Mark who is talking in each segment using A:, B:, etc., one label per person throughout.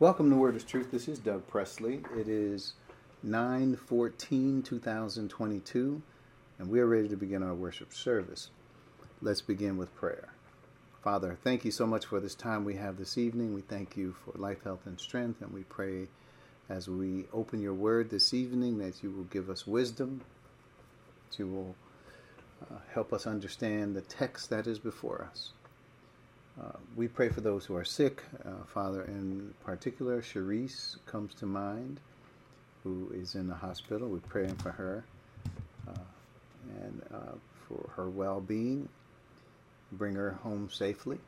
A: Welcome to Word is Truth. This is Doug Presley. It is 9 14 2022, and we are ready to begin our worship service. Let's begin with prayer. Father, thank you so much for this time we have this evening. We thank you for life, health, and strength, and we pray as we open your word this evening that you will give us wisdom, that you will uh, help us understand the text that is before us. Uh, we pray for those who are sick. Uh, Father, in particular, Cherise comes to mind, who is in the hospital. We're praying for her uh, and uh, for her well being. Bring her home safely.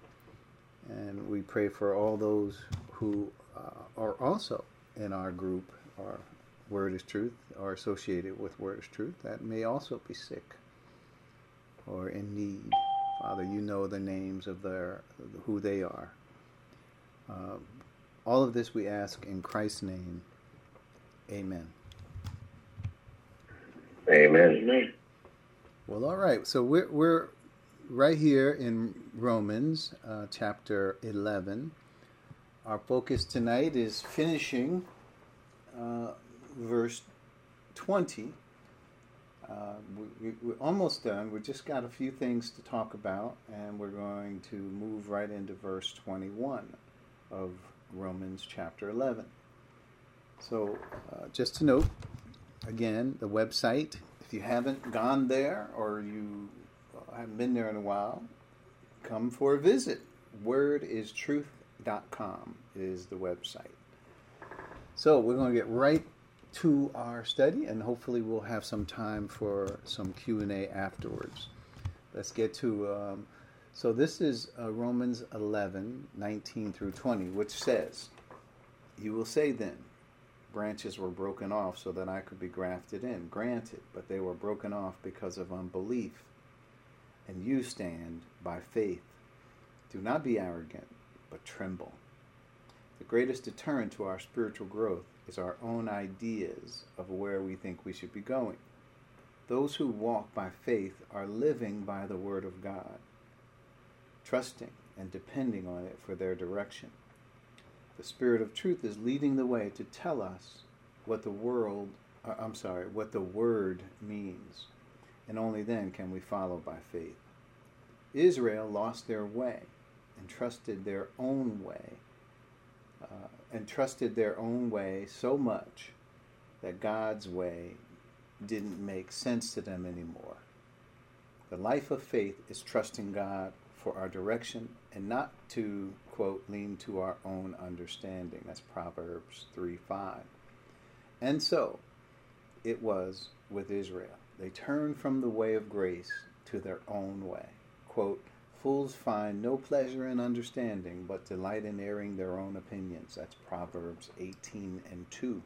A: And we pray for all those who uh, are also in our group, our Word is Truth, are associated with Word is Truth, that may also be sick or in need. Father, you know the names of their who they are. Uh, all of this we ask in Christ's name. Amen.
B: Amen. Amen.
A: Well, all right. So we're we're right here in Romans uh, chapter eleven. Our focus tonight is finishing uh, verse twenty uh, we, are almost done. We've just got a few things to talk about, and we're going to move right into verse 21 of Romans chapter 11. So, uh, just to note, again, the website, if you haven't gone there or you haven't been there in a while, come for a visit. Wordistruth.com is the website. So, we're going to get right to our study, and hopefully we'll have some time for some Q and A afterwards. Let's get to. Um, so this is uh, Romans 11, 19 through 20, which says, "You will say then, branches were broken off so that I could be grafted in. Granted, but they were broken off because of unbelief. And you stand by faith. Do not be arrogant, but tremble." The greatest deterrent to our spiritual growth is our own ideas of where we think we should be going. Those who walk by faith are living by the Word of God, trusting and depending on it for their direction. The Spirit of truth is leading the way to tell us what the world, uh, I'm sorry, what the Word means, and only then can we follow by faith. Israel lost their way and trusted their own way uh, and trusted their own way so much that God's way didn't make sense to them anymore. The life of faith is trusting God for our direction and not to, quote, lean to our own understanding. That's Proverbs 3 5. And so it was with Israel. They turned from the way of grace to their own way. Quote, Fools find no pleasure in understanding, but delight in airing their own opinions. That's Proverbs 18 and 2.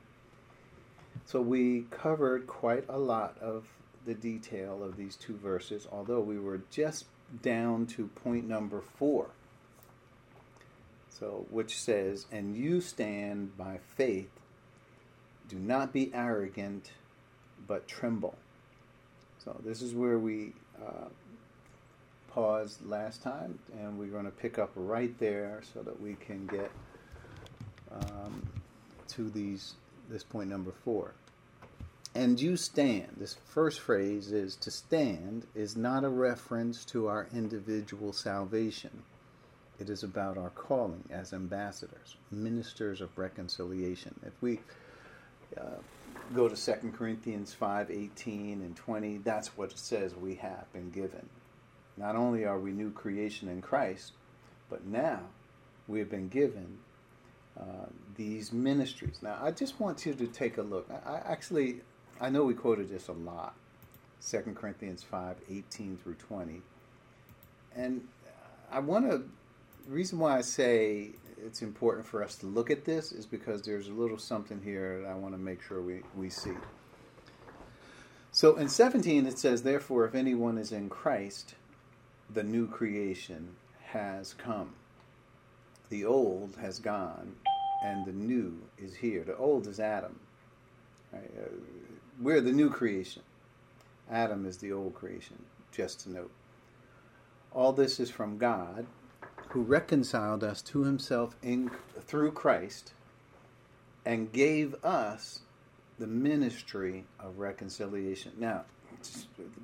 A: So we covered quite a lot of the detail of these two verses, although we were just down to point number four. So, which says, And you stand by faith, do not be arrogant, but tremble. So, this is where we uh, paused last time, and we're going to pick up right there so that we can get um, to these this point number four. And you stand. This first phrase is to stand is not a reference to our individual salvation. It is about our calling as ambassadors, ministers of reconciliation. If we uh, go to 2 Corinthians 5 18 and 20, that's what it says we have been given. Not only are we new creation in Christ, but now we have been given uh, these ministries. Now, I just want you to take a look. I, I actually, I know we quoted this a lot 2 Corinthians 5 18 through 20. And I want to, the reason why I say it's important for us to look at this is because there's a little something here that I want to make sure we, we see. So in 17, it says, Therefore, if anyone is in Christ, the new creation has come. The old has gone, and the new is here. The old is Adam. Uh, we're the new creation. Adam is the old creation, just to note. All this is from God, who reconciled us to himself in, through Christ and gave us the ministry of reconciliation. Now,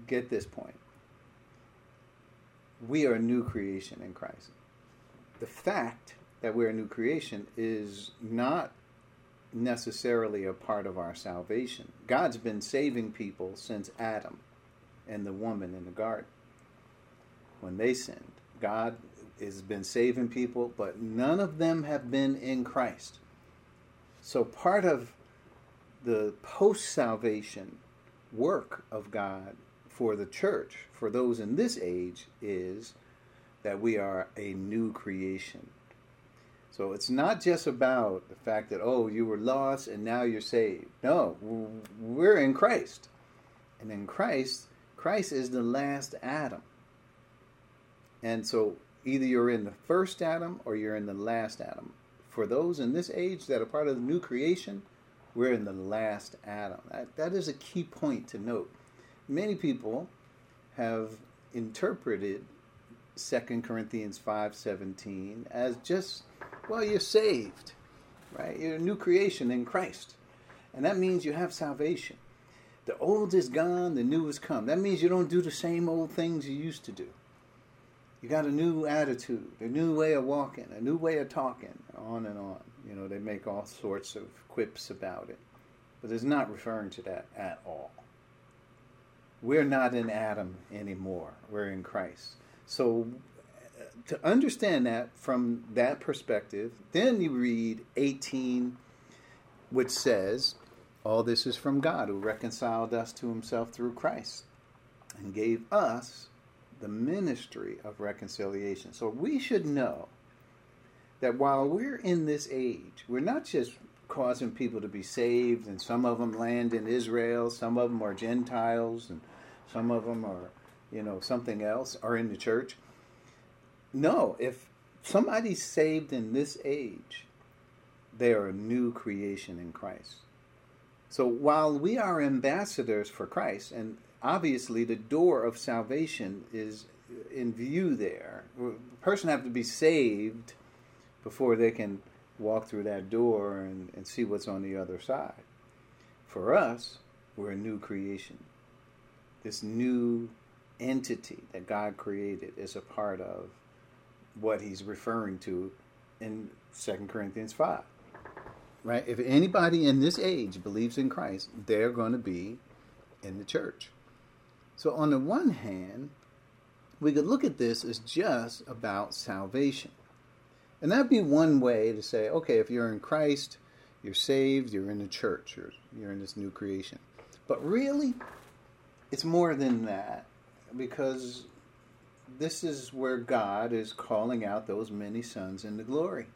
A: get this point. We are a new creation in Christ. The fact that we're a new creation is not necessarily a part of our salvation. God's been saving people since Adam and the woman in the garden when they sinned. God has been saving people, but none of them have been in Christ. So part of the post salvation work of God for the church, for those in this age, is that we are a new creation. So it's not just about the fact that, oh, you were lost and now you're saved. No, we're in Christ. And in Christ, Christ is the last Adam. And so either you're in the first Adam or you're in the last Adam. For those in this age that are part of the new creation, we're in the last Adam. That, that is a key point to note. Many people have interpreted 2 Corinthians 5:17 as just well you're saved, right? You're a new creation in Christ. And that means you have salvation. The old is gone, the new has come. That means you don't do the same old things you used to do. You got a new attitude, a new way of walking, a new way of talking, on and on. You know, they make all sorts of quips about it. But it's not referring to that at all. We're not in Adam anymore. We're in Christ. So uh, to understand that from that perspective, then you read 18, which says, All this is from God, who reconciled us to himself through Christ and gave us the ministry of reconciliation. So we should know that while we're in this age, we're not just causing people to be saved, and some of them land in Israel, some of them are Gentiles, and some of them are, you know, something else, are in the church. No, if somebody's saved in this age, they are a new creation in Christ. So while we are ambassadors for Christ, and obviously the door of salvation is in view there, a person have to be saved before they can walk through that door and, and see what's on the other side. For us, we're a new creation. This new entity that God created is a part of what he's referring to in 2 Corinthians 5. Right? If anybody in this age believes in Christ, they're going to be in the church. So, on the one hand, we could look at this as just about salvation. And that'd be one way to say, okay, if you're in Christ, you're saved, you're in the church, you're, you're in this new creation. But really, it's more than that because this is where God is calling out those many sons into glory.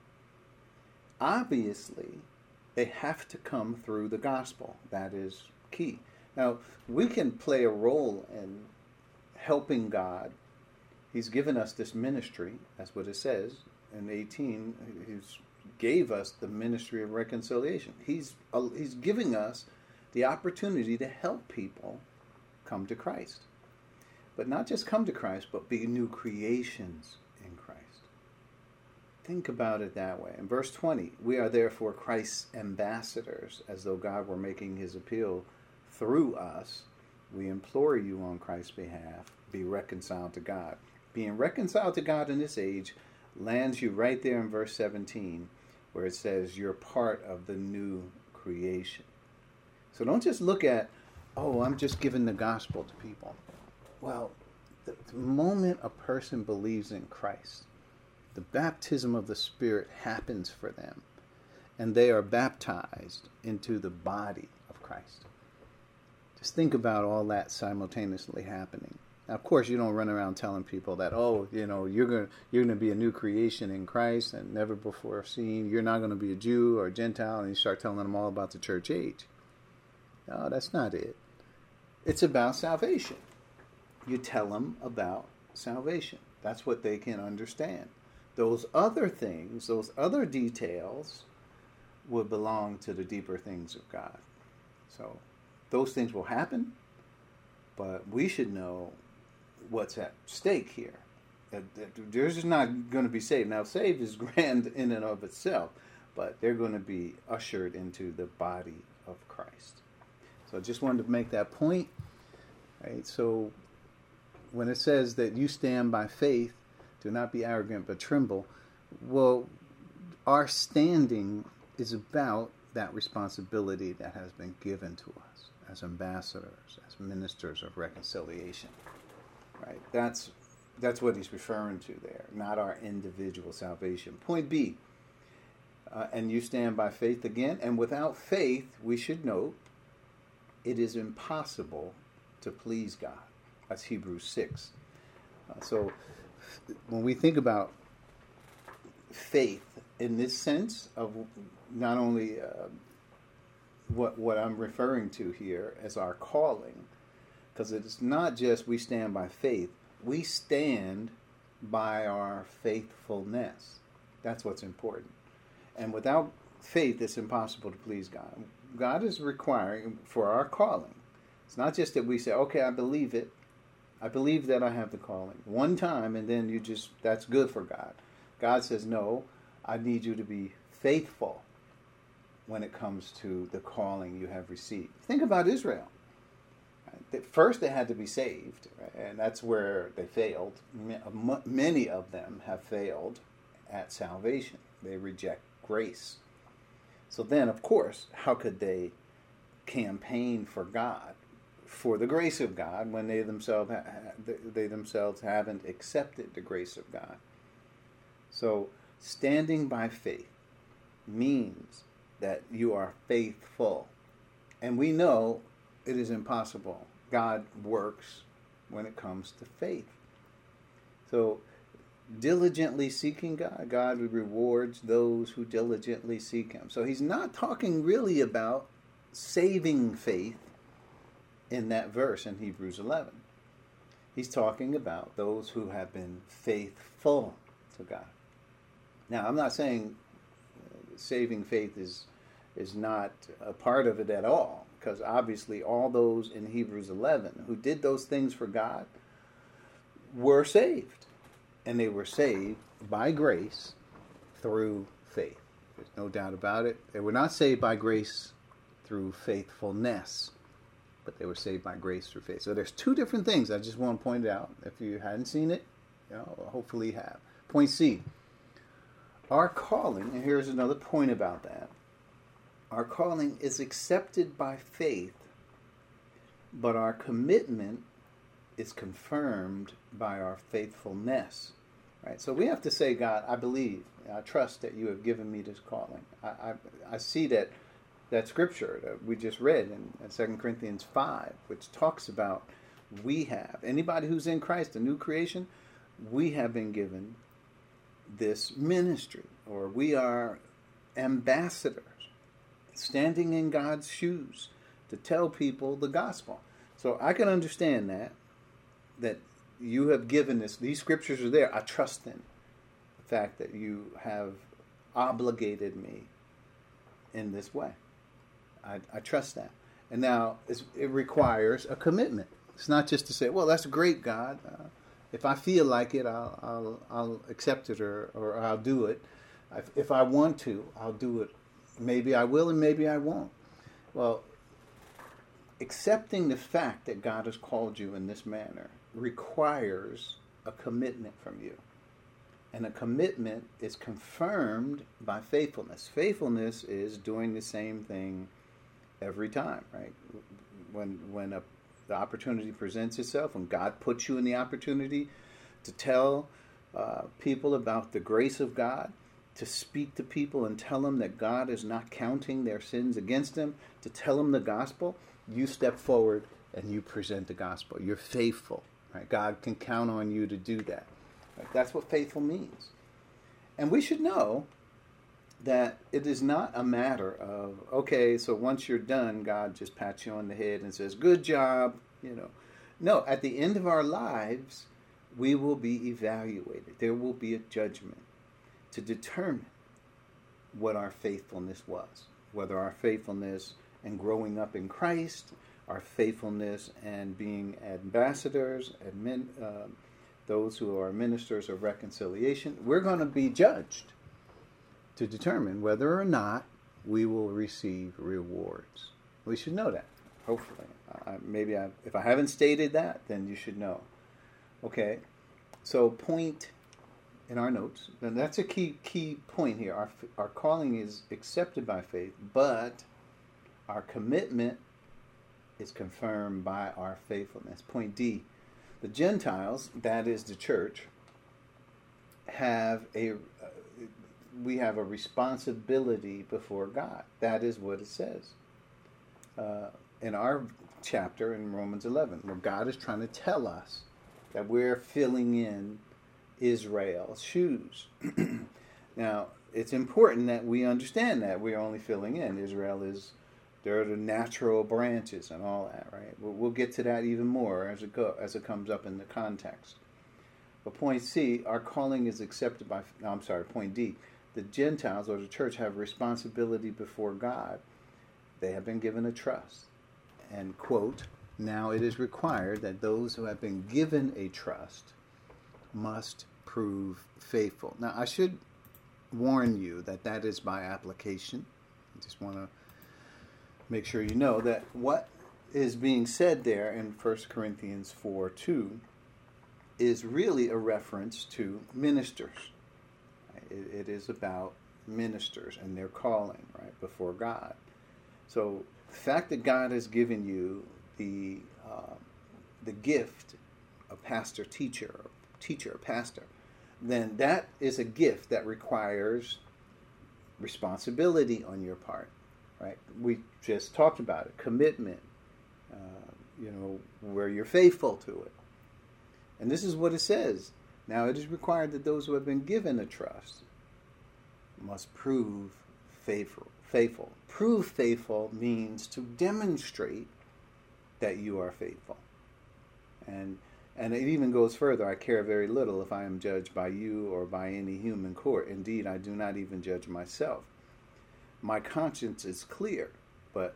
A: Obviously, they have to come through the gospel. That is key. Now, we can play a role in helping God. He's given us this ministry, that's what it says in 18. He gave us the ministry of reconciliation. He's, uh, he's giving us the opportunity to help people come to Christ. But not just come to Christ, but be new creations in Christ. Think about it that way. In verse 20, we are therefore Christ's ambassadors, as though God were making his appeal through us. We implore you on Christ's behalf, be reconciled to God. Being reconciled to God in this age lands you right there in verse 17, where it says you're part of the new creation. So don't just look at, oh, I'm just giving the gospel to people. Well, the, the moment a person believes in Christ, the baptism of the Spirit happens for them, and they are baptized into the body of Christ. Just think about all that simultaneously happening. Now, of course, you don't run around telling people that, oh, you know, you're going you're going to be a new creation in Christ and never before seen. You're not going to be a Jew or a Gentile, and you start telling them all about the church age. No, that's not it. It's about salvation you tell them about salvation. That's what they can understand. Those other things, those other details, would belong to the deeper things of God. So those things will happen, but we should know what's at stake here. They're just not going to be saved. Now, saved is grand in and of itself, but they're going to be ushered into the body of Christ. So I just wanted to make that point. Right? So when it says that you stand by faith, do not be arrogant but tremble, well, our standing is about that responsibility that has been given to us as ambassadors, as ministers of reconciliation. Right? That's that's what he's referring to there, not our individual salvation. Point B. Uh, and you stand by faith again. And without faith, we should note, it is impossible to please God. That's Hebrews 6. Uh, so when we think about faith in this sense of not only uh, what, what I'm referring to here as our calling, because it's not just we stand by faith, we stand by our faithfulness. That's what's important. And without faith, it's impossible to please God. God is requiring for our calling. It's not just that we say, okay, I believe it. I believe that I have the calling one time, and then you just, that's good for God. God says, no, I need you to be faithful when it comes to the calling you have received. Think about Israel. First, they had to be saved, and that's where they failed. Many of them have failed at salvation. They reject grace. So then, of course, how could they campaign for God, for the grace of God, when they themselves they themselves haven't accepted the grace of God? So, standing by faith means that you are faithful, and we know it is impossible. God works when it comes to faith. So diligently seeking God. God rewards those who diligently seek Him. So he's not talking really about saving faith in that verse in Hebrews 11. He's talking about those who have been faithful to God. Now, I'm not saying uh, saving faith is is not a part of it at all, because obviously all those in Hebrews 11 who did those things for God were saved and they were saved by grace through faith. There's no doubt about it. They were not saved by grace through faithfulness, but they were saved by grace through faith. So there's two different things I just want to point out. If you hadn't seen it, you know, hopefully you have. Point C. Our calling, and here's another point about that. Our calling is accepted by faith, but our commitment is confirmed by our faithfulness. Right? So we have to say, God, I believe, I trust that you have given me this calling. I, I, I see that that scripture that we just read in, in 2 Corinthians 5, which talks about we have, anybody who's in Christ, a new creation, we have been given this ministry, or we are ambassadors, standing in God's shoes to tell people the gospel. So I can understand that, that you have given this, these scriptures are there. I trust in the fact that you have obligated me in this way. I, I trust that. And now it requires a commitment. It's not just to say, well, that's great, God. Uh, if I feel like it, I'll, I'll, I'll accept it or, or I'll do it. If I want to, I'll do it. Maybe I will and maybe I won't. Well, accepting the fact that God has called you in this manner requires a commitment from you. And a commitment is confirmed by faithfulness. Faithfulness is doing the same thing every time, right? When when a, the opportunity presents itself, when God puts you in the opportunity to tell uh, people about the grace of God, to speak to people and tell them that God is not counting their sins against them, to tell them the gospel, you step forward and you present the gospel. You're faithful. Right? God can count on you to do that. Right? That's what faithful means. And we should know that it is not a matter of, okay, so once you're done, God just pats you on the head and says, good job, you know. No, at the end of our lives, we will be evaluated. There will be a judgment to determine what our faithfulness was, whether our faithfulness and growing up in Christ our faithfulness and being ambassadors, admin, uh, those who are ministers of reconciliation, we're going to be judged. to determine whether or not we will receive rewards. We should know that, hopefully. Maybe I, if I haven't stated that, then you should know. Okay, so point in our notes, and that's a key key point here. Our our calling is accepted by faith, but our commitment is confirmed by our faithfulness. Point D: the Gentiles, that is the church, have a uh, we have a responsibility before God. That is what it says uh, in our chapter in Romans 11, where God is trying to tell us that we're filling in Israel's shoes. now, it's important that we understand that we're only filling in. Israel is there are the natural branches and all that, right? We'll, we'll get to that even more as it go as it comes up in the context. But point C, our calling is accepted by. No, I'm sorry. Point D, the Gentiles or the church have responsibility before God. They have been given a trust, and quote. Now it is required that those who have been given a trust must prove faithful. Now, I should warn you that that is by application. I just want to make sure you know that what is being said there in 1 Corinthians 4 2 is really a reference to ministers. It, it is about ministers and their calling, right, before God. So the fact that God has given you the, uh, the gift of pastor teacher, teacher, pastor, then that is a gift that requires responsibility on your part, right? We just talked about it, commitment, uh, you know, where you're faithful to it. And this is what it says. Now it is required that those who have been given a trust must prove faithful. Faithful. Prove faithful means to demonstrate that you are faithful. And and it even goes further. I care very little if I am judged by you or by any human court. Indeed, I do not even judge myself. My conscience is clear, but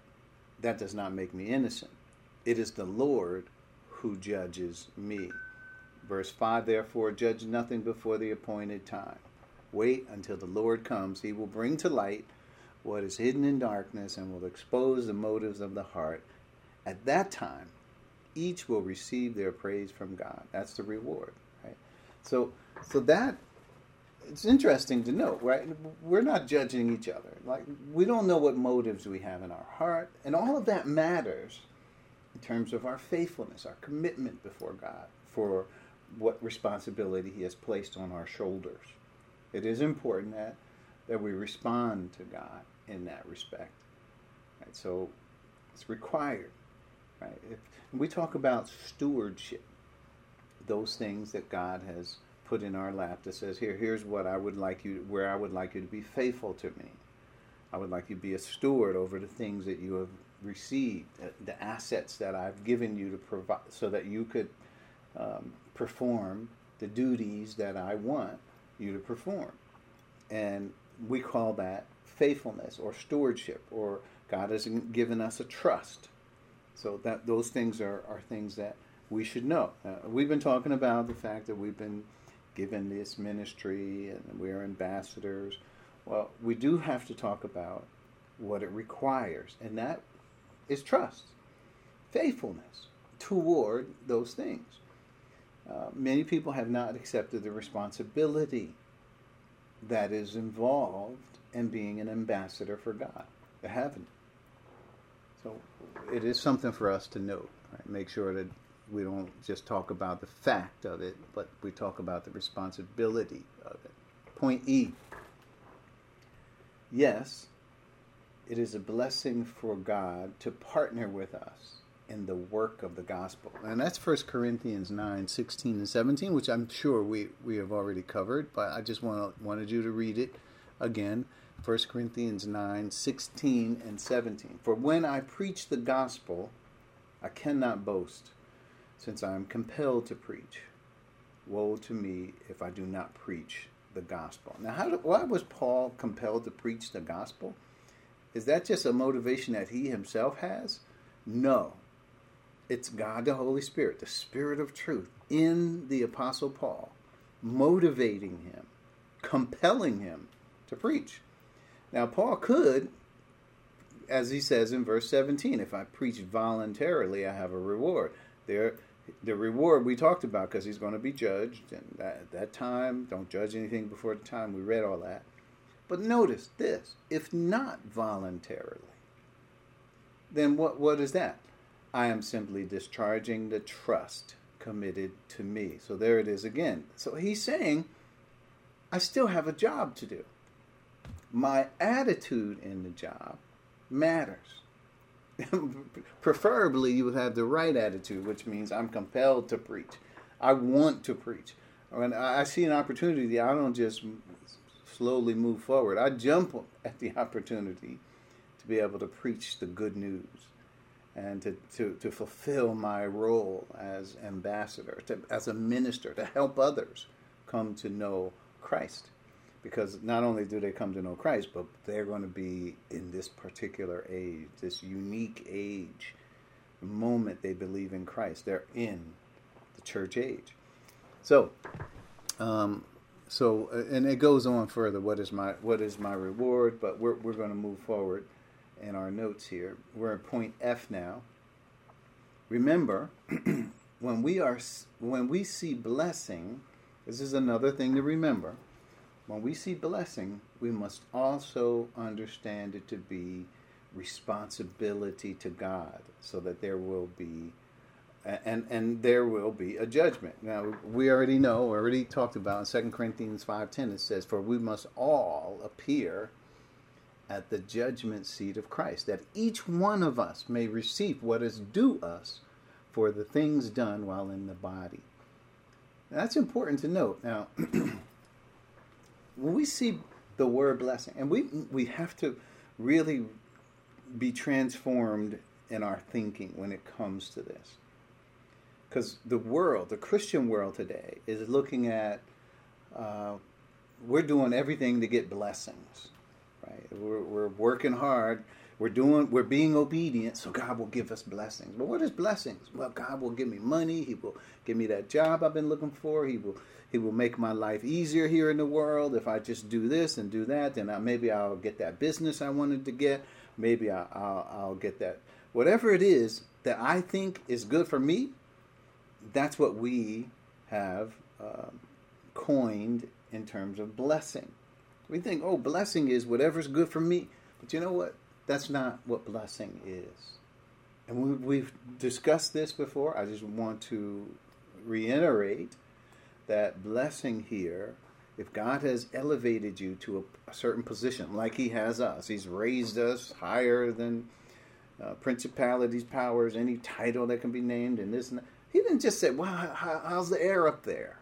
A: that does not make me innocent. It is the Lord who judges me. Verse 5 Therefore, judge nothing before the appointed time. Wait until the Lord comes. He will bring to light what is hidden in darkness and will expose the motives of the heart. At that time, each will receive their praise from God. That's the reward, right? So, so that it's interesting to note, right? We're not judging each other. Like we don't know what motives we have in our heart, and all of that matters in terms of our faithfulness, our commitment before God for what responsibility He has placed on our shoulders. It is important that that we respond to God in that respect. Right? So it's required. Right? If we talk about stewardship, those things that God has put in our lap that says, "Here, here's what I would like you, where I would like you to be faithful to me. I would like you to be a steward over the things that you have received, the assets that I've given you to provide, so that you could um, perform the duties that I want you to perform." And we call that faithfulness or stewardship, or God has given us a trust. So that those things are, are things that we should know. Uh, we've been talking about the fact that we've been given this ministry and we're ambassadors. Well, we do have to talk about what it requires, and that is trust, faithfulness toward those things. Uh, many people have not accepted the responsibility that is involved in being an ambassador for God. They haven't. So it is something for us to note. Right? Make sure that we don't just talk about the fact of it, but we talk about the responsibility of it. Point E. Yes, it is a blessing for God to partner with us in the work of the gospel. And that's 1 Corinthians 9, 16 and 17, which I'm sure we, we have already covered, but I just want, wanted you to read it again. 1 Corinthians 9, 16 and 17. For when I preach the gospel, I cannot boast, since I am compelled to preach. Woe to me if I do not preach the gospel. Now, how why was Paul compelled to preach the gospel? Is that just a motivation that he himself has? No. It's God the Holy Spirit, the Spirit of truth, in the Apostle Paul, motivating him, compelling him to preach. Now, Paul could, as he says in verse 17, if I preach voluntarily, I have a reward. There, the reward we talked about because he's going to be judged, and at that time, don't judge anything before the time. We read all that. But notice this if not voluntarily, then what, what is that? I am simply discharging the trust committed to me. So there it is again. So he's saying, I still have a job to do. My attitude in the job matters. Preferably, you would have the right attitude, which means I'm compelled to preach. I want to preach. When I see an opportunity, I don't just slowly move forward. I jump at the opportunity to be able to preach the good news and to, to, to fulfill my role as ambassador, to, as a minister, to help others come to know Christ. Because not only do they come to know Christ, but they're going to be in this particular age, this unique age, moment they believe in Christ. They're in the church age. So, um, so and it goes on further. What is my what is my reward? But we're we're going to move forward in our notes here. We're at point F now. Remember, when we are when we see blessing, this is another thing to remember. When we see blessing, we must also understand it to be responsibility to God, so that there will be and and there will be a judgment. Now we already know, we already talked about in 2 Corinthians 5:10 it says for we must all appear at the judgment seat of Christ, that each one of us may receive what is due us for the things done while in the body. that's important to note. Now, when we see the word blessing, and we we have to really be transformed in our thinking when it comes to this. Because the world, the Christian world today, is looking at uh, we're doing everything to get blessings right? We're, we're working hard. We're doing. We're being obedient, so God will give us blessings. But what is blessings? Well, God will give me money. He will give me that job I've been looking for. He will. He will make my life easier here in the world. If I just do this and do that, then I, maybe I'll get that business I wanted to get. Maybe I, will I'll get that. Whatever it is that I think is good for me, that's what we have uh, coined in terms of blessing. We think, oh, blessing is whatever's good for me. But you know what? That's not what blessing is. And we, have discussed this before. I just want to reiterate that blessing here, if God has elevated you to a, a certain position, like He has us, He's raised us higher than uh, principalities, powers, any title that can be named, and this and that. He didn't just say, well, how, how's the air up there?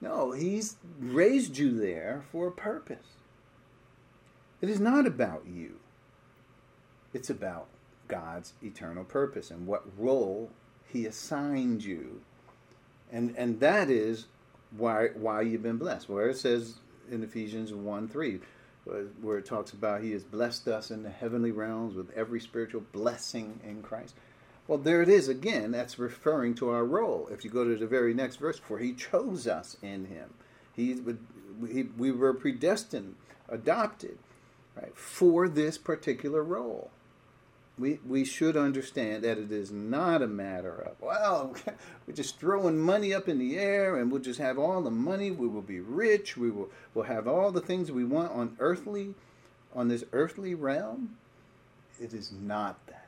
A: No, He's raised you there for a purpose. It is not about you, it's about God's eternal purpose and what role He assigned you. And, and that is why, why you've been blessed. Where it says in Ephesians 1 3, where it talks about He has blessed us in the heavenly realms with every spiritual blessing in Christ. Well, there it is again. That's referring to our role. If you go to the very next verse, for He chose us in Him. He, he, we were predestined, adopted, right, for this particular role. We, we should understand that it is not a matter of, well, we're just throwing money up in the air and we'll just have all the money. We will be rich. We will we'll have all the things we want on earthly, on this earthly realm. It is not that.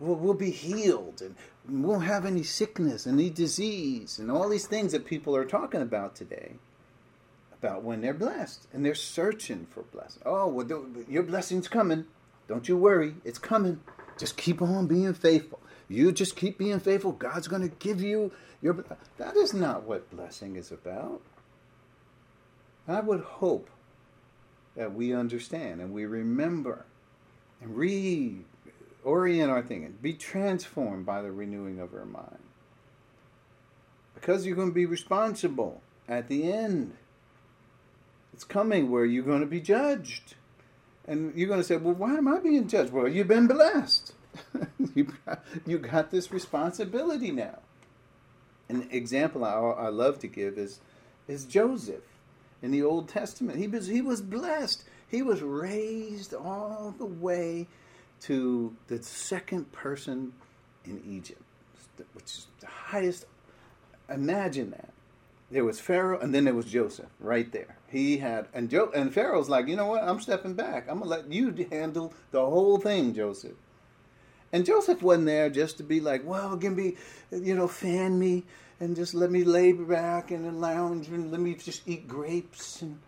A: We'll, we'll be healed and we won't have any sickness, any disease, and all these things that people are talking about today about when they're blessed and they're searching for blessing. Oh, well, your blessing's coming. Don't you worry, it's coming. Just keep on being faithful. You just keep being faithful. God's going to give you your. That is not what blessing is about. I would hope that we understand and we remember and reorient our thinking, be transformed by the renewing of our mind. Because you're going to be responsible at the end. It's coming where you're going to be judged. And you're going to say, well, why am I being judged? Well, you've been blessed. you, got, you got this responsibility now. An example I, I love to give is, is Joseph. in the Old Testament. He was he was blessed. He was raised all the way to the second person in Egypt, which is the highest. Imagine that. There was Pharaoh, and then there was Joseph right there. He had, and jo- and Pharaoh's like, you know what? I'm stepping back. I'm gonna let you handle the whole thing, Joseph. And Joseph wasn't there just to be like, well, give me, you know, fan me and just let me lay back the lounge and let me just eat grapes and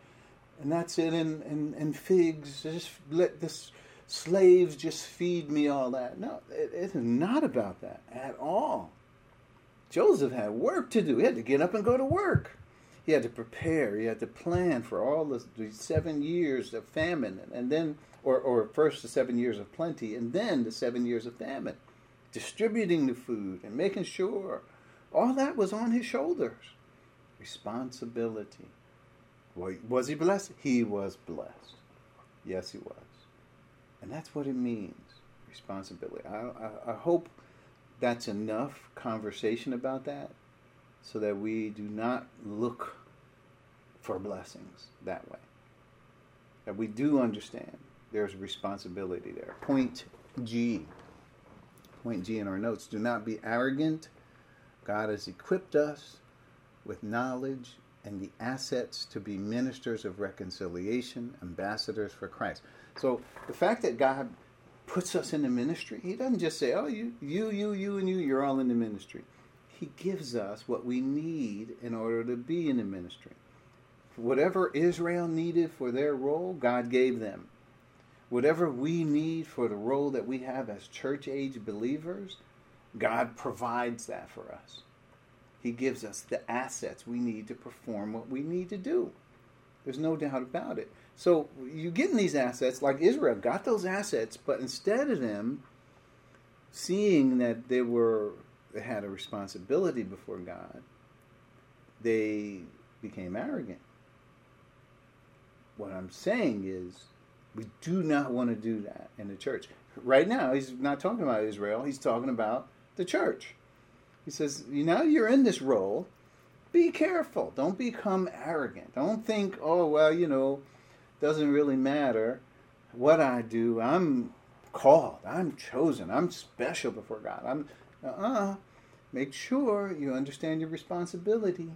A: and that's it and, and, and figs. Just let this slaves just feed me all that. No, it, it's not about that at all. Joseph had work to do. He had to get up and go to work. He had to prepare. He had to plan for all the, the seven years of famine, and then, or, or first the seven years of plenty, and then the seven years of famine. Distributing the food and making sure all that was on his shoulders. Responsibility. Was he blessed? He was blessed. Yes, he was. And that's what it means responsibility. I, I, I, hope that's enough conversation about that so that we do not look for blessings that way. That we do understand there's responsibility there. Point G. Point G in our notes. Do not be arrogant. God has equipped us with knowledge and the assets to be ministers of reconciliation, ambassadors for Christ. So the fact that God puts us in the ministry, He doesn't just say, "Oh, you, you, you, you, and you, you're all in the ministry." He gives us what we need in order to be in the ministry. Whatever Israel needed for their role, God gave them. Whatever we need for the role that we have as church age believers, God provides that for us. He gives us the assets we need to perform what we need to do. There's no doubt about it. So you get in these assets, like Israel got those assets, but instead of them seeing that they were they had a responsibility before God, they became arrogant. What I'm saying is we do not want to do that in the church. Right now, he's not talking about Israel, he's talking about the church. He says, you know, you're in this role. Be careful. Don't become arrogant. Don't think, oh, well, you know, doesn't really matter what I do. I'm called. I'm chosen. I'm special before God. I'm, uh-uh. Make sure you understand your responsibility.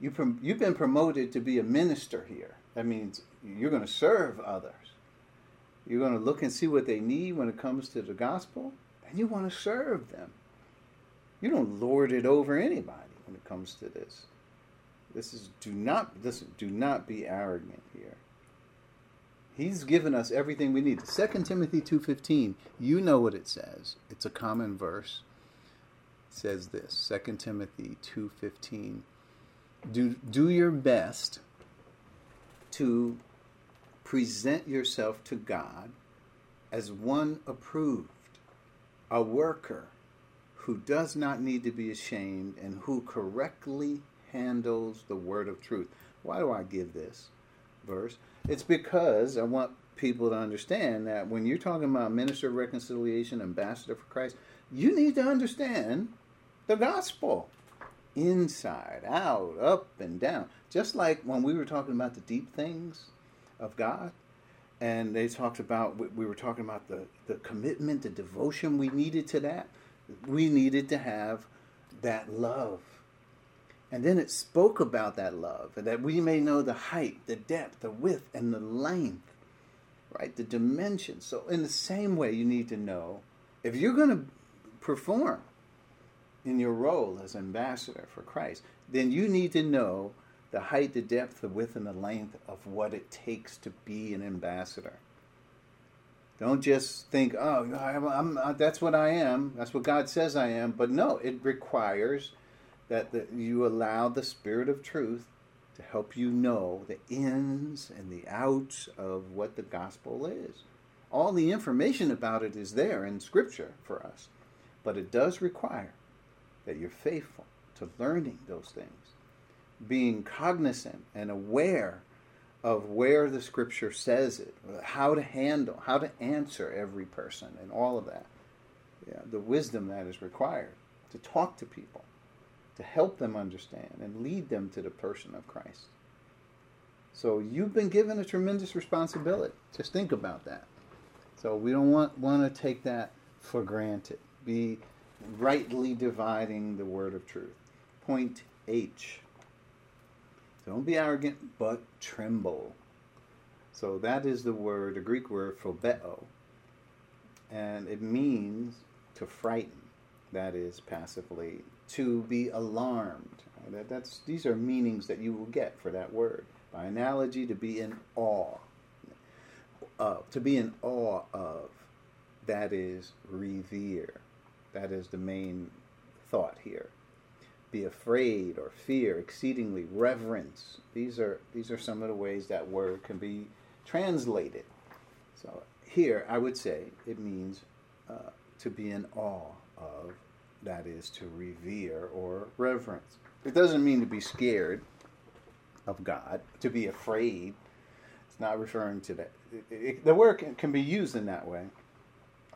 A: You prom- you've been promoted to be a minister here. That means you're going to serve others. You're going to look and see what they need when it comes to the gospel, and you want to serve them. You don't lord it over anybody when it comes to this. This is do not listen, do not be arrogant here. He's given us everything we need. 2 Timothy 2:15, you know what it says. It's a common verse. It says this, 2 Timothy 2:15. Do do your best to present yourself to God as one approved, a worker who does not need to be ashamed and who correctly handles the word of truth. Why do I give this verse? It's because I want people to understand that when you're talking about minister of reconciliation, ambassador for Christ, you need to understand the gospel inside, out, up, and down. Just like when we were talking about the deep things of God, and they talked about, we were talking about the, the commitment, the devotion we needed to that we needed to have that love. And then it spoke about that love, that we may know the height, the depth, the width, and the length, right? The dimensions. So, in the same way, you need to know if you're going to perform in your role as ambassador for Christ, then you need to know the height, the depth, the width, and the length of what it takes to be an ambassador. Don't just think, oh, I'm, I'm, that's what I am. That's what God says I am. But no, it requires that the, you allow the Spirit of truth to help you know the ins and the outs of what the gospel is. All the information about it is there in Scripture for us. But it does require that you're faithful to learning those things, being cognizant and aware of where the scripture says it, how to handle, how to answer every person, and all of that. Yeah, the wisdom that is required to talk to people, to help them understand and lead them to the person of Christ. So you've been given a tremendous responsibility. Just think about that. So we don't want want to take that for granted. Be rightly dividing the word of truth. Point H. Don't be arrogant, but tremble. So that is the word, the Greek word phobeo, and it means to frighten. That is passively to be alarmed. That, that's these are meanings that you will get for that word. By analogy, to be in awe. Uh, to be in awe of, that is revere. That is the main thought here. Be afraid or fear, exceedingly reverence. These are these are some of the ways that word can be translated. So here, I would say it means uh, to be in awe of. That is to revere or reverence. It doesn't mean to be scared of God, to be afraid. It's not referring to that. It, it, the word can, can be used in that way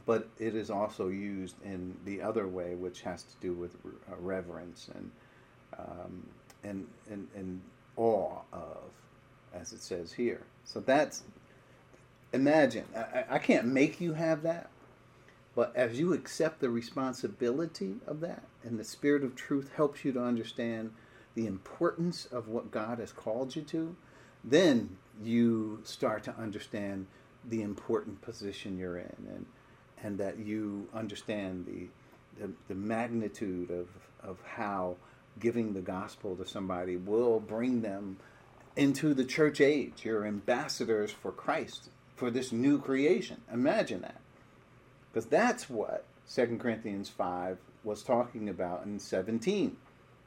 A: but it is also used in the other way, which has to do with uh, reverence and, um, and, and, and awe of, as it says here. So that's, imagine, I, I can't make you have that, but as you accept the responsibility of that, and the Spirit of truth helps you to understand the importance of what God has called you to, then you start to understand the important position you're in and and that you understand the, the, the magnitude of, of how giving the gospel to somebody will bring them into the church age. You're ambassadors for Christ, for this new creation. Imagine that. Because that's what 2 Corinthians 5 was talking about in 17.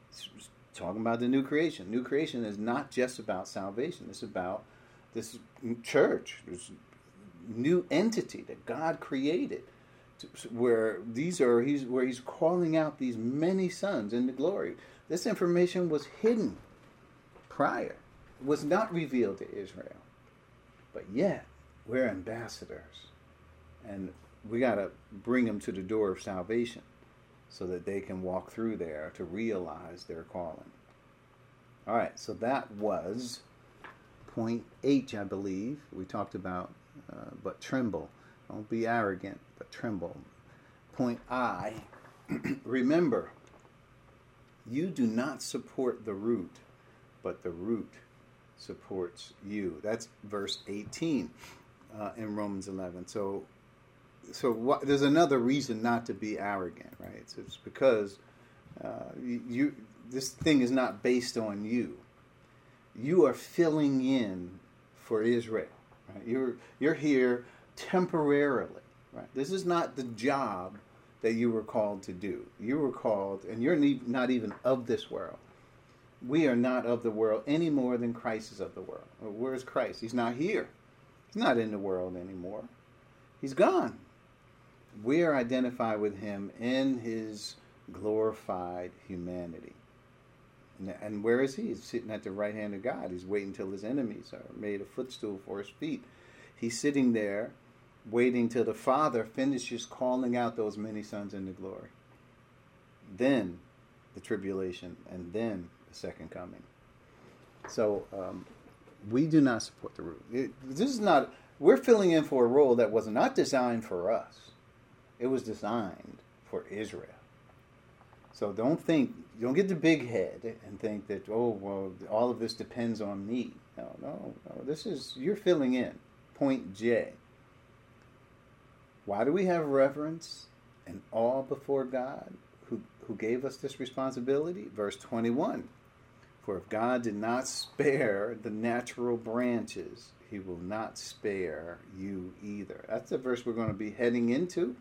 A: It's talking about the new creation. New creation is not just about salvation, it's about this church, this new entity that God created, where these are he's where he's calling out these many sons into glory. This information was hidden prior, was not revealed to Israel, but yet we're ambassadors, and we got to bring them to the door of salvation, so that they can walk through there to realize their calling. All right, so that was point H, I believe. We talked about uh, but tremble. Don't be arrogant, but tremble. Point I remember, you do not support the root, but the root supports you. That's verse 18 uh, in Romans 11. So, so there's another reason not to be arrogant, right? So it's because uh, you, you this thing is not based on you. You are filling in for Israel. Right? You're you're here temporarily. Right? This is not the job that you were called to do. You were called, and you're not even of this world. We are not of the world any more than Christ is of the world. Where is Christ? He's not here. He's not in the world anymore. He's gone. We are identified with him in his glorified humanity. And where is he? He's sitting at the right hand of God. He's waiting till his enemies are made a footstool for his feet. He's sitting there waiting till the Father finishes calling out those many sons into glory. Then the tribulation, and then the second coming. So um, we do not support the. It, this is not. We're filling in for a role that was not designed for us. It was designed for Israel. So don't think, don't get the big head and think that oh well, all of this depends on me. No, no, no. This is you're filling in. Point J. Why do we have reverence and awe before God who, who gave us this responsibility? Verse 21 For if God did not spare the natural branches, he will not spare you either. That's the verse we're going to be heading into.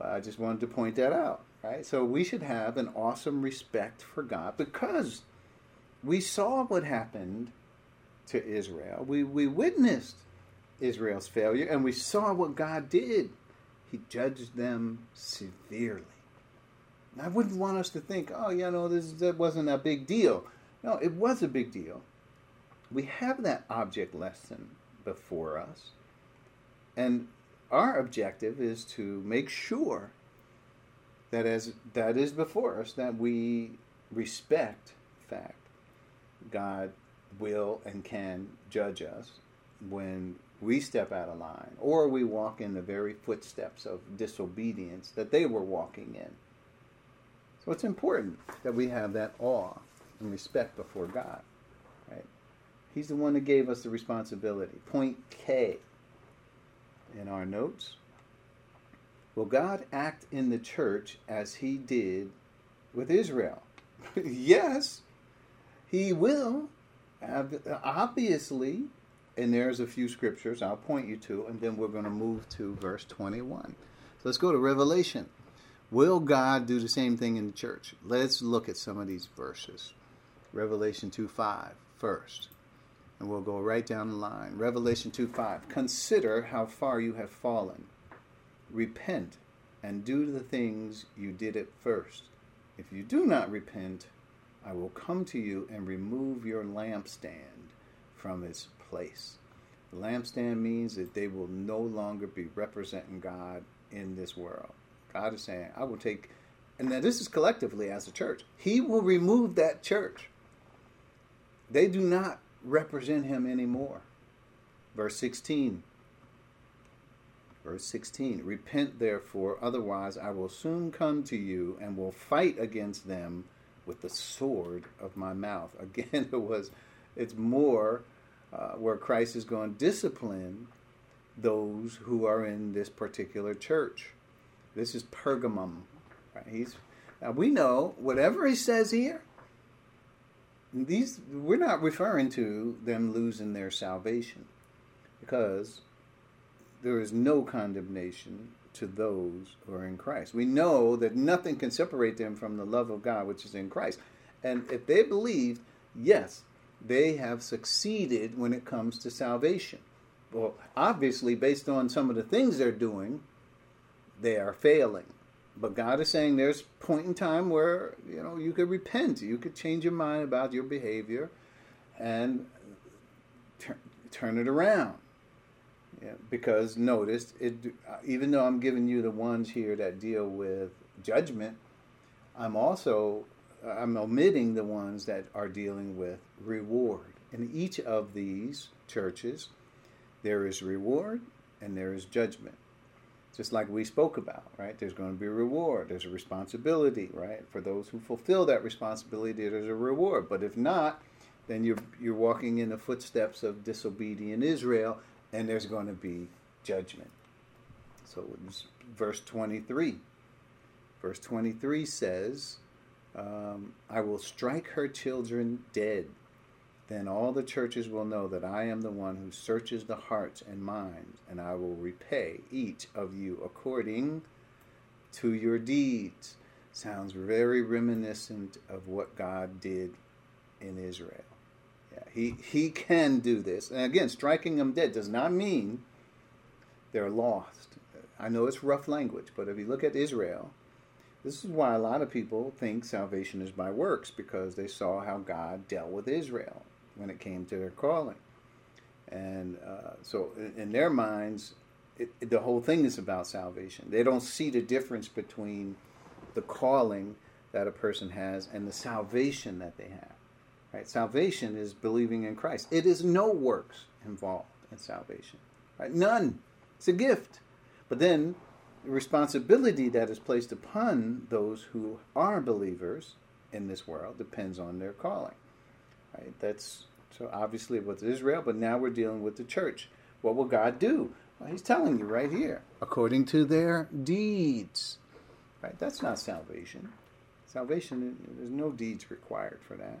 A: I just wanted to point that out. Right? So we should have an awesome respect for God because we saw what happened to Israel. We, we witnessed Israel's failure, and we saw what God did. He judged them severely. I wouldn't want us to think, oh, you know, this that wasn't a big deal. No, it was a big deal. We have that object lesson before us, and our objective is to make sure that as that is before us that we respect fact God will and can judge us when we step out of line or we walk in the very footsteps of disobedience that they were walking in. So it's important that we have that awe and respect before God. Right? He's the one that gave us the responsibility. Point K in our notes. Will God act in the church as he did with Israel? yes, he will. Obviously, and there's a few scriptures I'll point you to, and then we're going to move to verse 21. So let's go to Revelation. Will God do the same thing in the church? Let's look at some of these verses. Revelation 2 5 first. And we'll go right down the line. Revelation 2 5. Consider how far you have fallen. Repent and do the things you did at first. If you do not repent, I will come to you and remove your lampstand from its place. The lampstand means that they will no longer be representing God in this world. God is saying, I will take, and now this is collectively as a church, He will remove that church. They do not represent Him anymore. Verse 16. Verse 16 Repent therefore, otherwise I will soon come to you and will fight against them with the sword of my mouth. Again, it was, it's more uh, where Christ is going to discipline those who are in this particular church. This is Pergamum. Right? He's now we know whatever he says here. These we're not referring to them losing their salvation, because there is no condemnation to those who are in Christ. We know that nothing can separate them from the love of God which is in Christ. And if they believed, yes, they have succeeded when it comes to salvation. Well, obviously, based on some of the things they're doing, they are failing. But God is saying there's point in time where you know you could repent, you could change your mind about your behavior, and tur- turn it around. Yeah, because notice it. Even though I'm giving you the ones here that deal with judgment, I'm also I'm omitting the ones that are dealing with reward. In each of these churches, there is reward and there is judgment just like we spoke about, right? There's going to be a reward. There's a responsibility, right? For those who fulfill that responsibility, there's a reward. But if not, then you're you're walking in the footsteps of disobedient Israel, and there's going to be judgment. So verse 23. Verse 23 says, um, "I will strike her children dead." Then all the churches will know that I am the one who searches the hearts and minds, and I will repay each of you according to your deeds. Sounds very reminiscent of what God did in Israel. Yeah, he, he can do this. And again, striking them dead does not mean they're lost. I know it's rough language, but if you look at Israel, this is why a lot of people think salvation is by works because they saw how God dealt with Israel when it came to their calling. And uh, so, in, in, their minds, it, it, the whole thing is about salvation. They don't see the difference between the calling that a person has and the salvation that they have. Right? Salvation is believing in Christ. It is no works involved in salvation. Right? None. It's a gift. But then the responsibility that is placed upon those who are believers in this world depends on their calling. Right? That's so obviously with Israel, but now we're dealing with the church. What will God do? Well, he's telling you right here, according to their deeds. Right? That's not salvation. Salvation, there's no deeds required for that.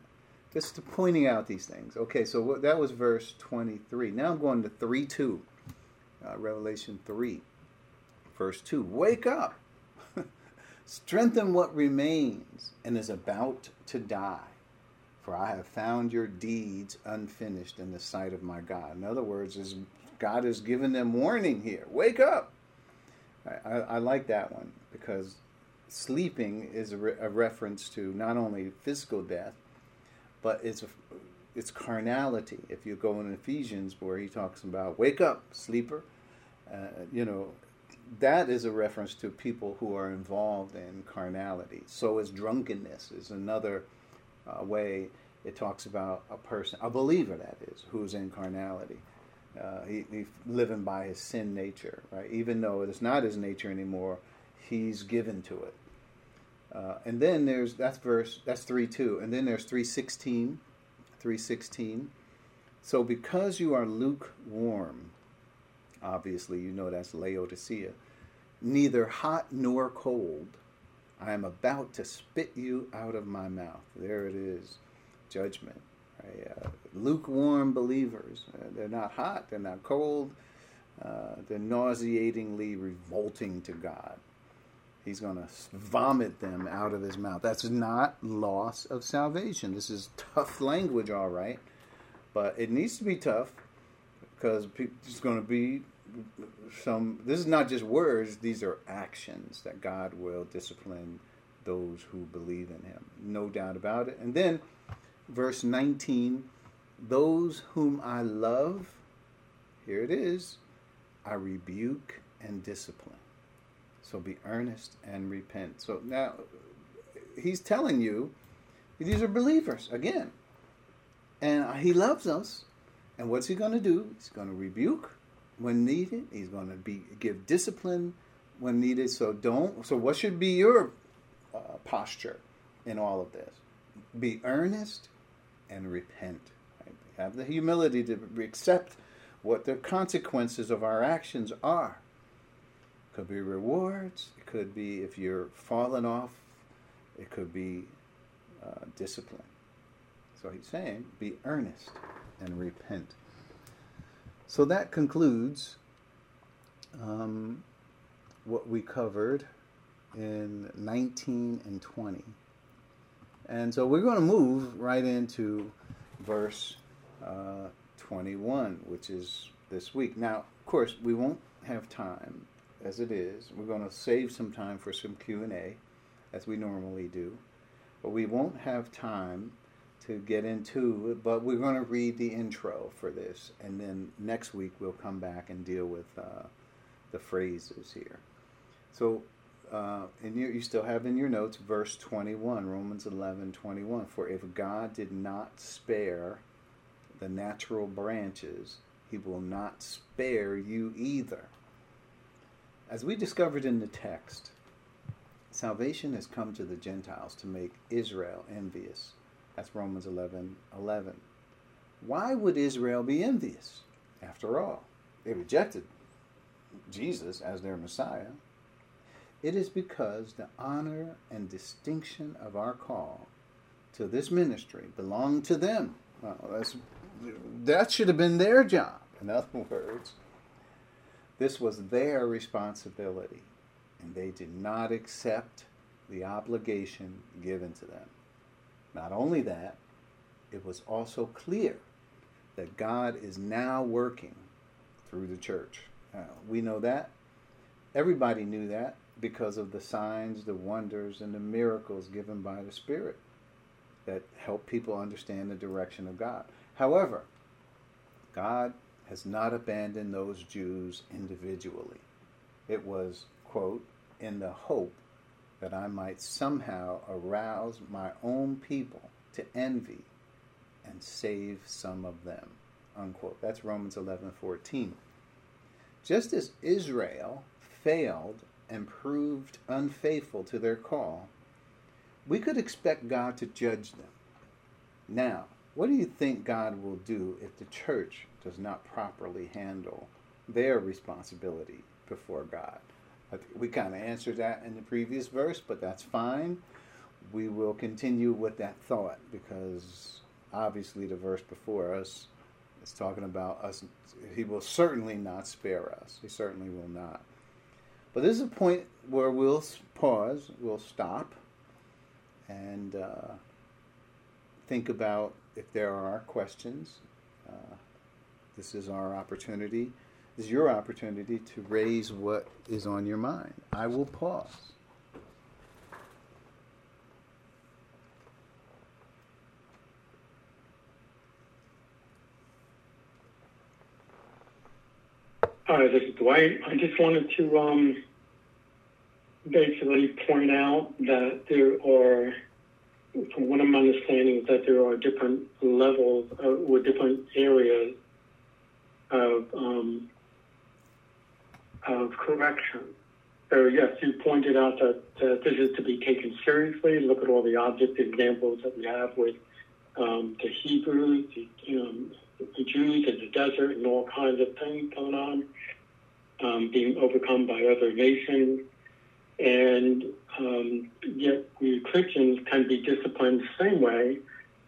A: Just pointing out these things. Okay, so that was verse 23. Now I'm going to 3 2. Uh, Revelation 3, verse 2. Wake up, strengthen what remains and is about to die for I have found your deeds unfinished in the sight of my God. In other words, is God has given them warning here. Wake up. I, I, I like that one because sleeping is a, re, a, reference to not only physical death, but it's a, it's carnality. If you go in Ephesians where he talks about wake up, sleeper, uh, you know, that is a reference to people who are involved in carnality. So is drunkenness is another uh, way. it talks about a person, a believer that is, who's in carnality. Uh, he, he's living by his sin nature, right? Even though it's not his nature anymore, he's given to it. Uh, and then there's that's verse that's three two, and then there's three sixteen, three sixteen. So because you are lukewarm, obviously you know that's Laodicea, neither hot nor cold, I am about to spit you out of my mouth. There it is, judgment. Right? Uh, lukewarm believers. Uh, they're not hot. They're not cold. Uh, they're nauseatingly revolting to God. He's going to vomit them out of his mouth. That's not loss of salvation. This is tough language, all right, but it needs to be tough because it's going to be some. This is not just words; these are actions that God will discipline those who believe in Him. No doubt about it. And then, verse nineteen: Those whom I love, here it is, I rebuke and discipline. So be earnest and repent. So now he's telling you these are believers again. And he loves us. And what's he going to do? He's going to rebuke when needed. He's going to be give discipline when needed. So don't. So what should be your uh, posture in all of this? Be earnest and repent. Right? Have the humility to accept what the consequences of our actions are could be rewards. It could be if you're falling off. It could be uh, discipline. So he's saying, be earnest and repent. So that concludes um, what we covered in 19 and 20. And so we're going to move right into verse uh, 21, which is this week. Now, of course, we won't have time as it is. We're going to save some time for some Q&A as we normally do. But we won't have time to get into but we're going to read the intro for this and then next week we'll come back and deal with uh, the phrases here. So uh, in your, you still have in your notes verse 21, Romans 11, 21. For if God did not spare the natural branches, he will not spare you either. As we discovered in the text, salvation has come to the Gentiles to make Israel envious. That's Romans 11 11. Why would Israel be envious? After all, they rejected Jesus as their Messiah. It is because the honor and distinction of our call to this ministry belonged to them. Well, that should have been their job. In other words, this was their responsibility, and they did not accept the obligation given to them. Not only that, it was also clear that God is now working through the church. We know that. Everybody knew that because of the signs, the wonders, and the miracles given by the Spirit that help people understand the direction of God. However, God has not abandoned those Jews individually. It was, quote, in the hope that I might somehow arouse my own people to envy and save some of them. Unquote. That's Romans 11 14. Just as Israel failed and proved unfaithful to their call, we could expect God to judge them. Now, what do you think God will do if the church does not properly handle their responsibility before God? We kind of answered that in the previous verse, but that's fine. We will continue with that thought because obviously the verse before us is talking about us. He will certainly not spare us. He certainly will not. But this is a point where we'll pause, we'll stop, and uh, think about if there are questions. Uh, this is our opportunity. Is your opportunity to raise what is on your mind. I will pause.
B: Hi, this is Dwight. I just wanted to um, basically point out that there are from what I'm understanding, that there are different levels uh, or different areas of um, of correction. So yes, you pointed out that uh, this is to be taken seriously. Look at all the object examples that we have with um, the Hebrews, the, um, the Jews in the desert, and all kinds of things going on, um, being overcome by other nations. And um, yet, we Christians can be disciplined the same way,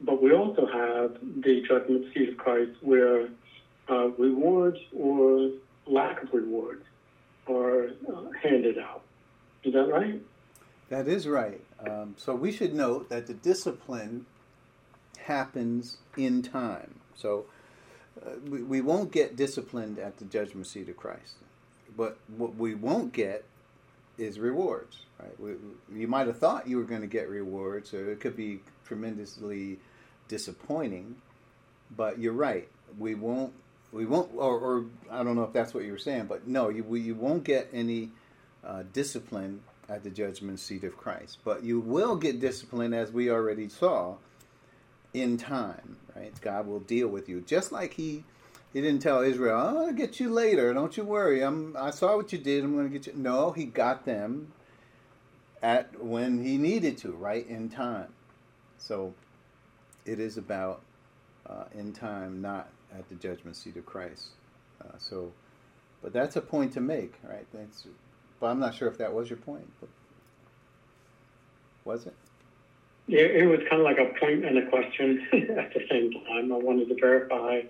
B: but we also have the judgment seat of Christ where uh, rewards or lack of rewards are uh, handed out. Is that right?
A: That is right. Um, so we should note that the discipline happens in time. So uh, we, we won't get disciplined at the judgment seat of Christ. But what we won't get is rewards. Right? We, you might have thought you were going to get rewards, or it could be tremendously disappointing. But you're right. We won't. We won't. Or, or I don't know if that's what you were saying, but no, you you won't get any uh, discipline at the judgment seat of Christ. But you will get discipline, as we already saw, in time. Right? God will deal with you, just like He he didn't tell Israel, oh, "I'll get you later. Don't you worry. I'm. I saw what you did. I'm going to get you." No, he got them at when he needed to, right in time. So it is about uh, in time, not at the judgment seat of Christ. Uh, so, but that's a point to make, right? That's, but I'm not sure if that was your point. But was it?
B: Yeah, it was kind of like a point and a question at the same time. I wanted to verify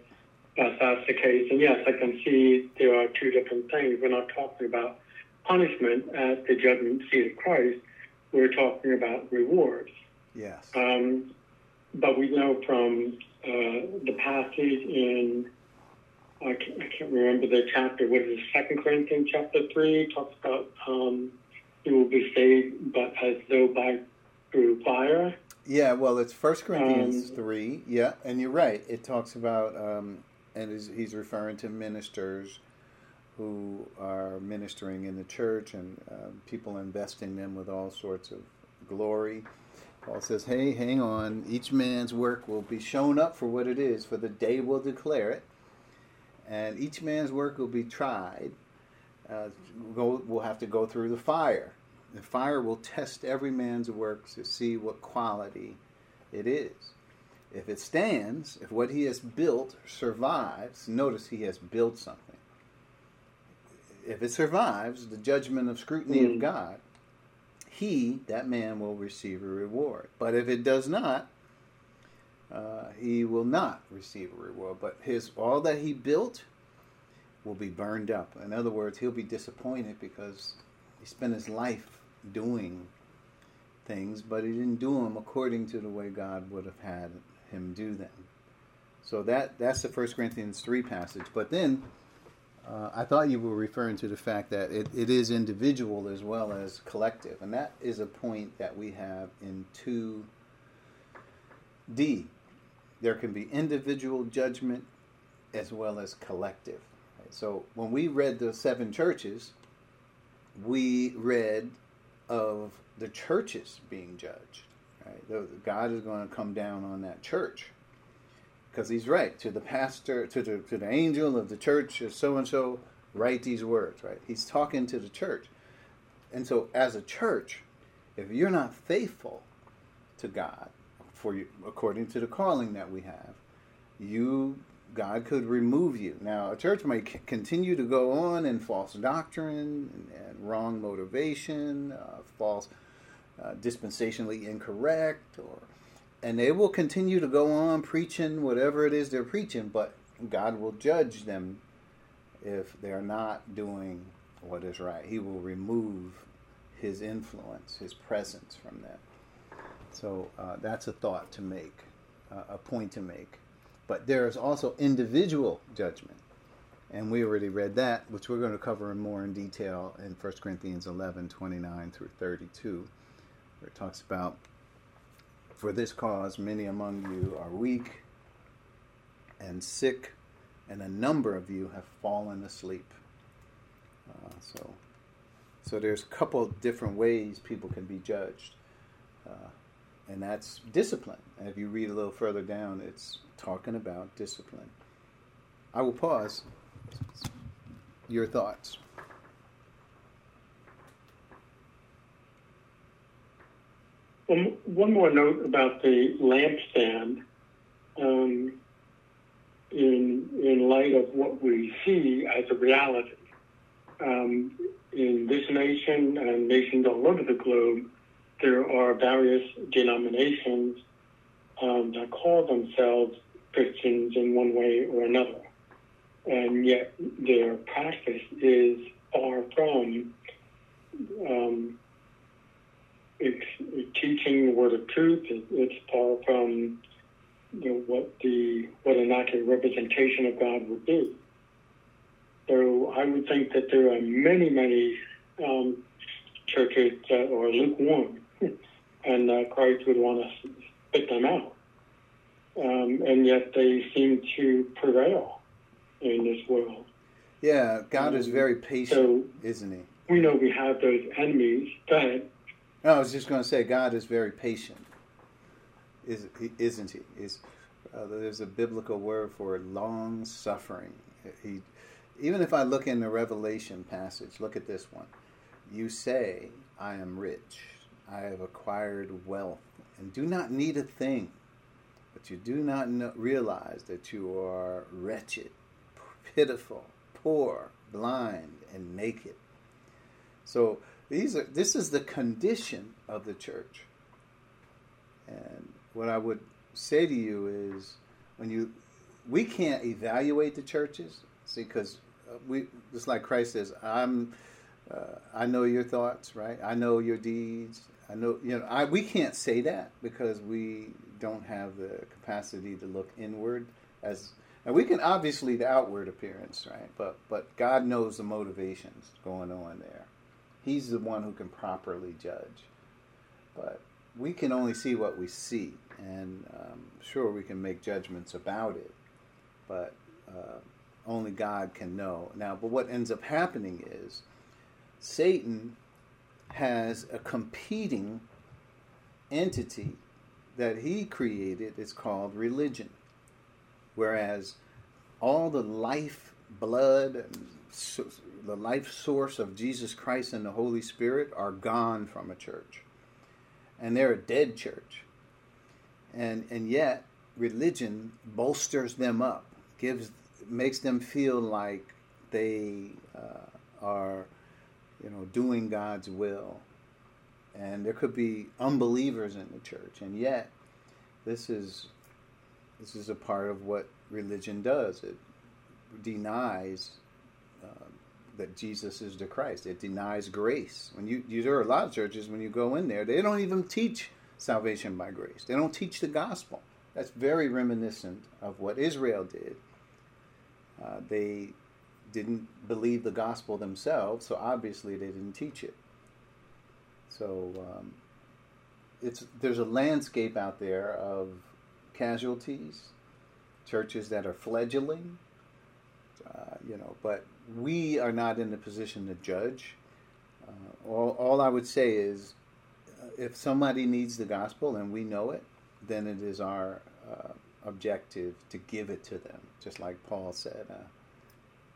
B: if that's the case. And yes, I can see there are two different things. We're not talking about punishment at the judgment seat of Christ. We're talking about rewards.
A: Yes.
B: Um, but we know from uh, the passage in I can't, I can't, remember the chapter. What is it? Second Corinthians chapter three talks about um, you will be saved, but as though by through fire.
A: Yeah, well, it's First Corinthians um, three. Yeah, and you're right. It talks about um, and he's referring to ministers who are ministering in the church and uh, people investing them with all sorts of glory. Paul says, "Hey, hang on. Each man's work will be shown up for what it is, for the day will declare it, and each man's work will be tried. Uh, go, we'll have to go through the fire. The fire will test every man's work to see what quality it is." If it stands, if what he has built survives, notice he has built something. If it survives the judgment of scrutiny mm. of God, he, that man, will receive a reward. But if it does not, uh, he will not receive a reward. But his all that he built will be burned up. In other words, he'll be disappointed because he spent his life doing things, but he didn't do them according to the way God would have had him do them. So that that's the First Corinthians three passage. But then uh, I thought you were referring to the fact that it, it is individual as well as collective, and that is a point that we have in two D. There can be individual judgment as well as collective. So when we read the seven churches, we read of the churches being judged. Right? God is going to come down on that church because He's right to the pastor, to the to the angel of the church, so and so. Write these words. Right? He's talking to the church, and so as a church, if you're not faithful to God for you, according to the calling that we have, you God could remove you. Now, a church might continue to go on in false doctrine and, and wrong motivation, uh, false uh, dispensationally incorrect, or and they will continue to go on preaching whatever it is they're preaching, but God will judge them if they're not doing what is right. He will remove His influence, His presence from them. So uh, that's a thought to make, uh, a point to make. But there is also individual judgment. And we already read that, which we're going to cover more in detail in 1 Corinthians 11 29 through 32 where it talks about, For this cause many among you are weak and sick, and a number of you have fallen asleep. Uh, so, so there's a couple different ways people can be judged. Uh, and that's discipline. And if you read a little further down, it's talking about discipline. I will pause. Your thoughts.
B: Um, one more note about the lampstand. Um, in in light of what we see as a reality um, in this nation and nations all over the globe, there are various denominations um, that call themselves Christians in one way or another, and yet their practice is far from um, it's, teaching the word of truth. It's far from you know, what the what an accurate representation of God would be. So I would think that there are many, many um, churches that are lukewarm, and uh, Christ would want to spit them out. Um, and yet they seem to prevail in this world.
A: Yeah, God is very patient, so isn't He?
B: We know we have those enemies. Ahead.
A: No, I was just going to say God is very patient is, isn't he? Is uh, there's a biblical word for long suffering. He, even if I look in the Revelation passage, look at this one. You say, I am rich, I have acquired wealth, and do not need a thing. But you do not know, realize that you are wretched, pitiful, poor, blind, and naked. So these are this is the condition of the church. And what I would say to you is when you we can't evaluate the churches see because uh, we just like Christ says I'm uh, I know your thoughts right? I know your deeds. I know you know I we can't say that because we don't have the capacity to look inward as and we can obviously the outward appearance right? But but God knows the motivations going on there he's the one who can properly judge but we can only see what we see and um, sure we can make judgments about it, but uh, only God can know. Now, but what ends up happening is Satan has a competing entity that he created. It's called religion, whereas all the life, blood, the life source of Jesus Christ and the Holy Spirit are gone from a church, and they're a dead church and and yet religion bolsters them up, gives makes them feel like they uh, are, you know, doing God's will. And there could be unbelievers in the church, and yet this is this is a part of what religion does. It denies that Jesus is the Christ. It denies grace. When you, you there are a lot of churches when you go in there, they don't even teach salvation by grace. They don't teach the gospel. That's very reminiscent of what Israel did. Uh, they didn't believe the gospel themselves, so obviously they didn't teach it. So um, it's there's a landscape out there of casualties, churches that are fledgling, uh, you know. But we are not in the position to judge. Uh, all, all I would say is if somebody needs the gospel and we know it, then it is our uh, objective to give it to them. Just like Paul said, uh,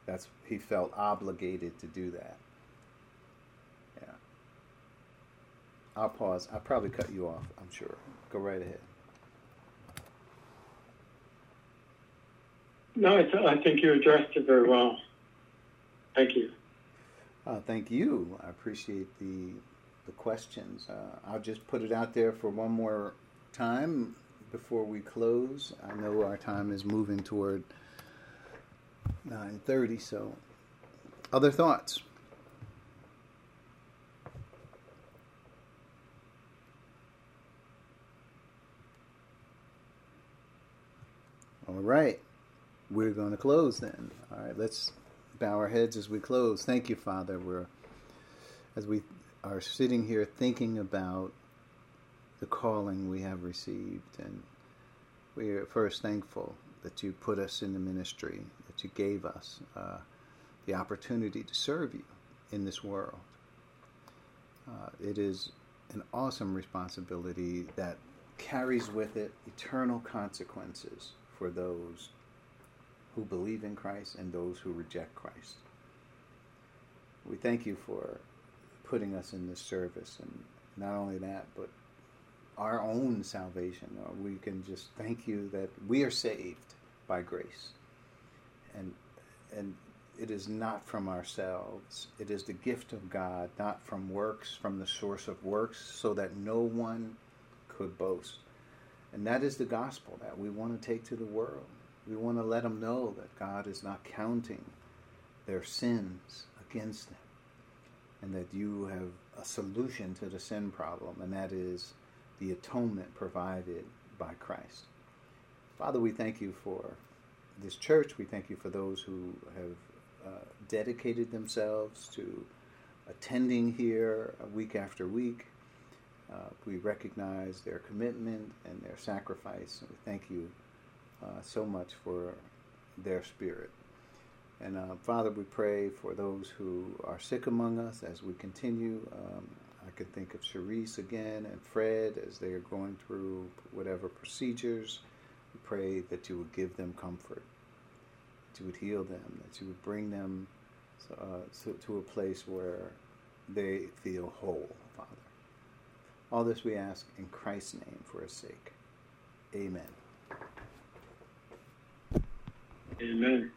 A: that's he felt obligated to do that. Yeah. I'll pause. I'll probably cut you off. I'm sure. Go right ahead.
B: No, I think you addressed it very well. Thank you.
A: Uh, thank you. I appreciate the the questions. Uh, I'll just put it out there for one more time before we close. I know our time is moving toward 9:30, so other thoughts. All right. We're going to close then. All right, let's bow our heads as we close. Thank you, Father. We're as we are sitting here thinking about the calling we have received, and we are first thankful that you put us in the ministry, that you gave us uh, the opportunity to serve you in this world. Uh, it is an awesome responsibility that carries with it eternal consequences for those who believe in Christ and those who reject Christ. We thank you for putting us in this service, and not only that, but our own salvation. We can just thank you that we are saved by grace, and and it is not from ourselves. It is the gift of God, not from works, from the source of works, so that no one could boast. And that is the gospel that we want to take to the world. We want to let them know that God is not counting their sins against them and that you have a solution to the sin problem, and that is the atonement provided by Christ. Father, we thank you for this church. We thank you for those who have uh, dedicated themselves to attending here week after week. Uh, we recognize their commitment and their sacrifice, and we thank you so much for their spirit. And uh, Father, we pray for those who are sick among us as we continue. Um, I can think of Cherise again and Fred as they are going through whatever procedures. We pray that you would give them comfort, that you would heal them, that you would bring them uh, to a place where they feel whole, Father. All this we ask in Christ's name for his sake. Amen.
B: Amen.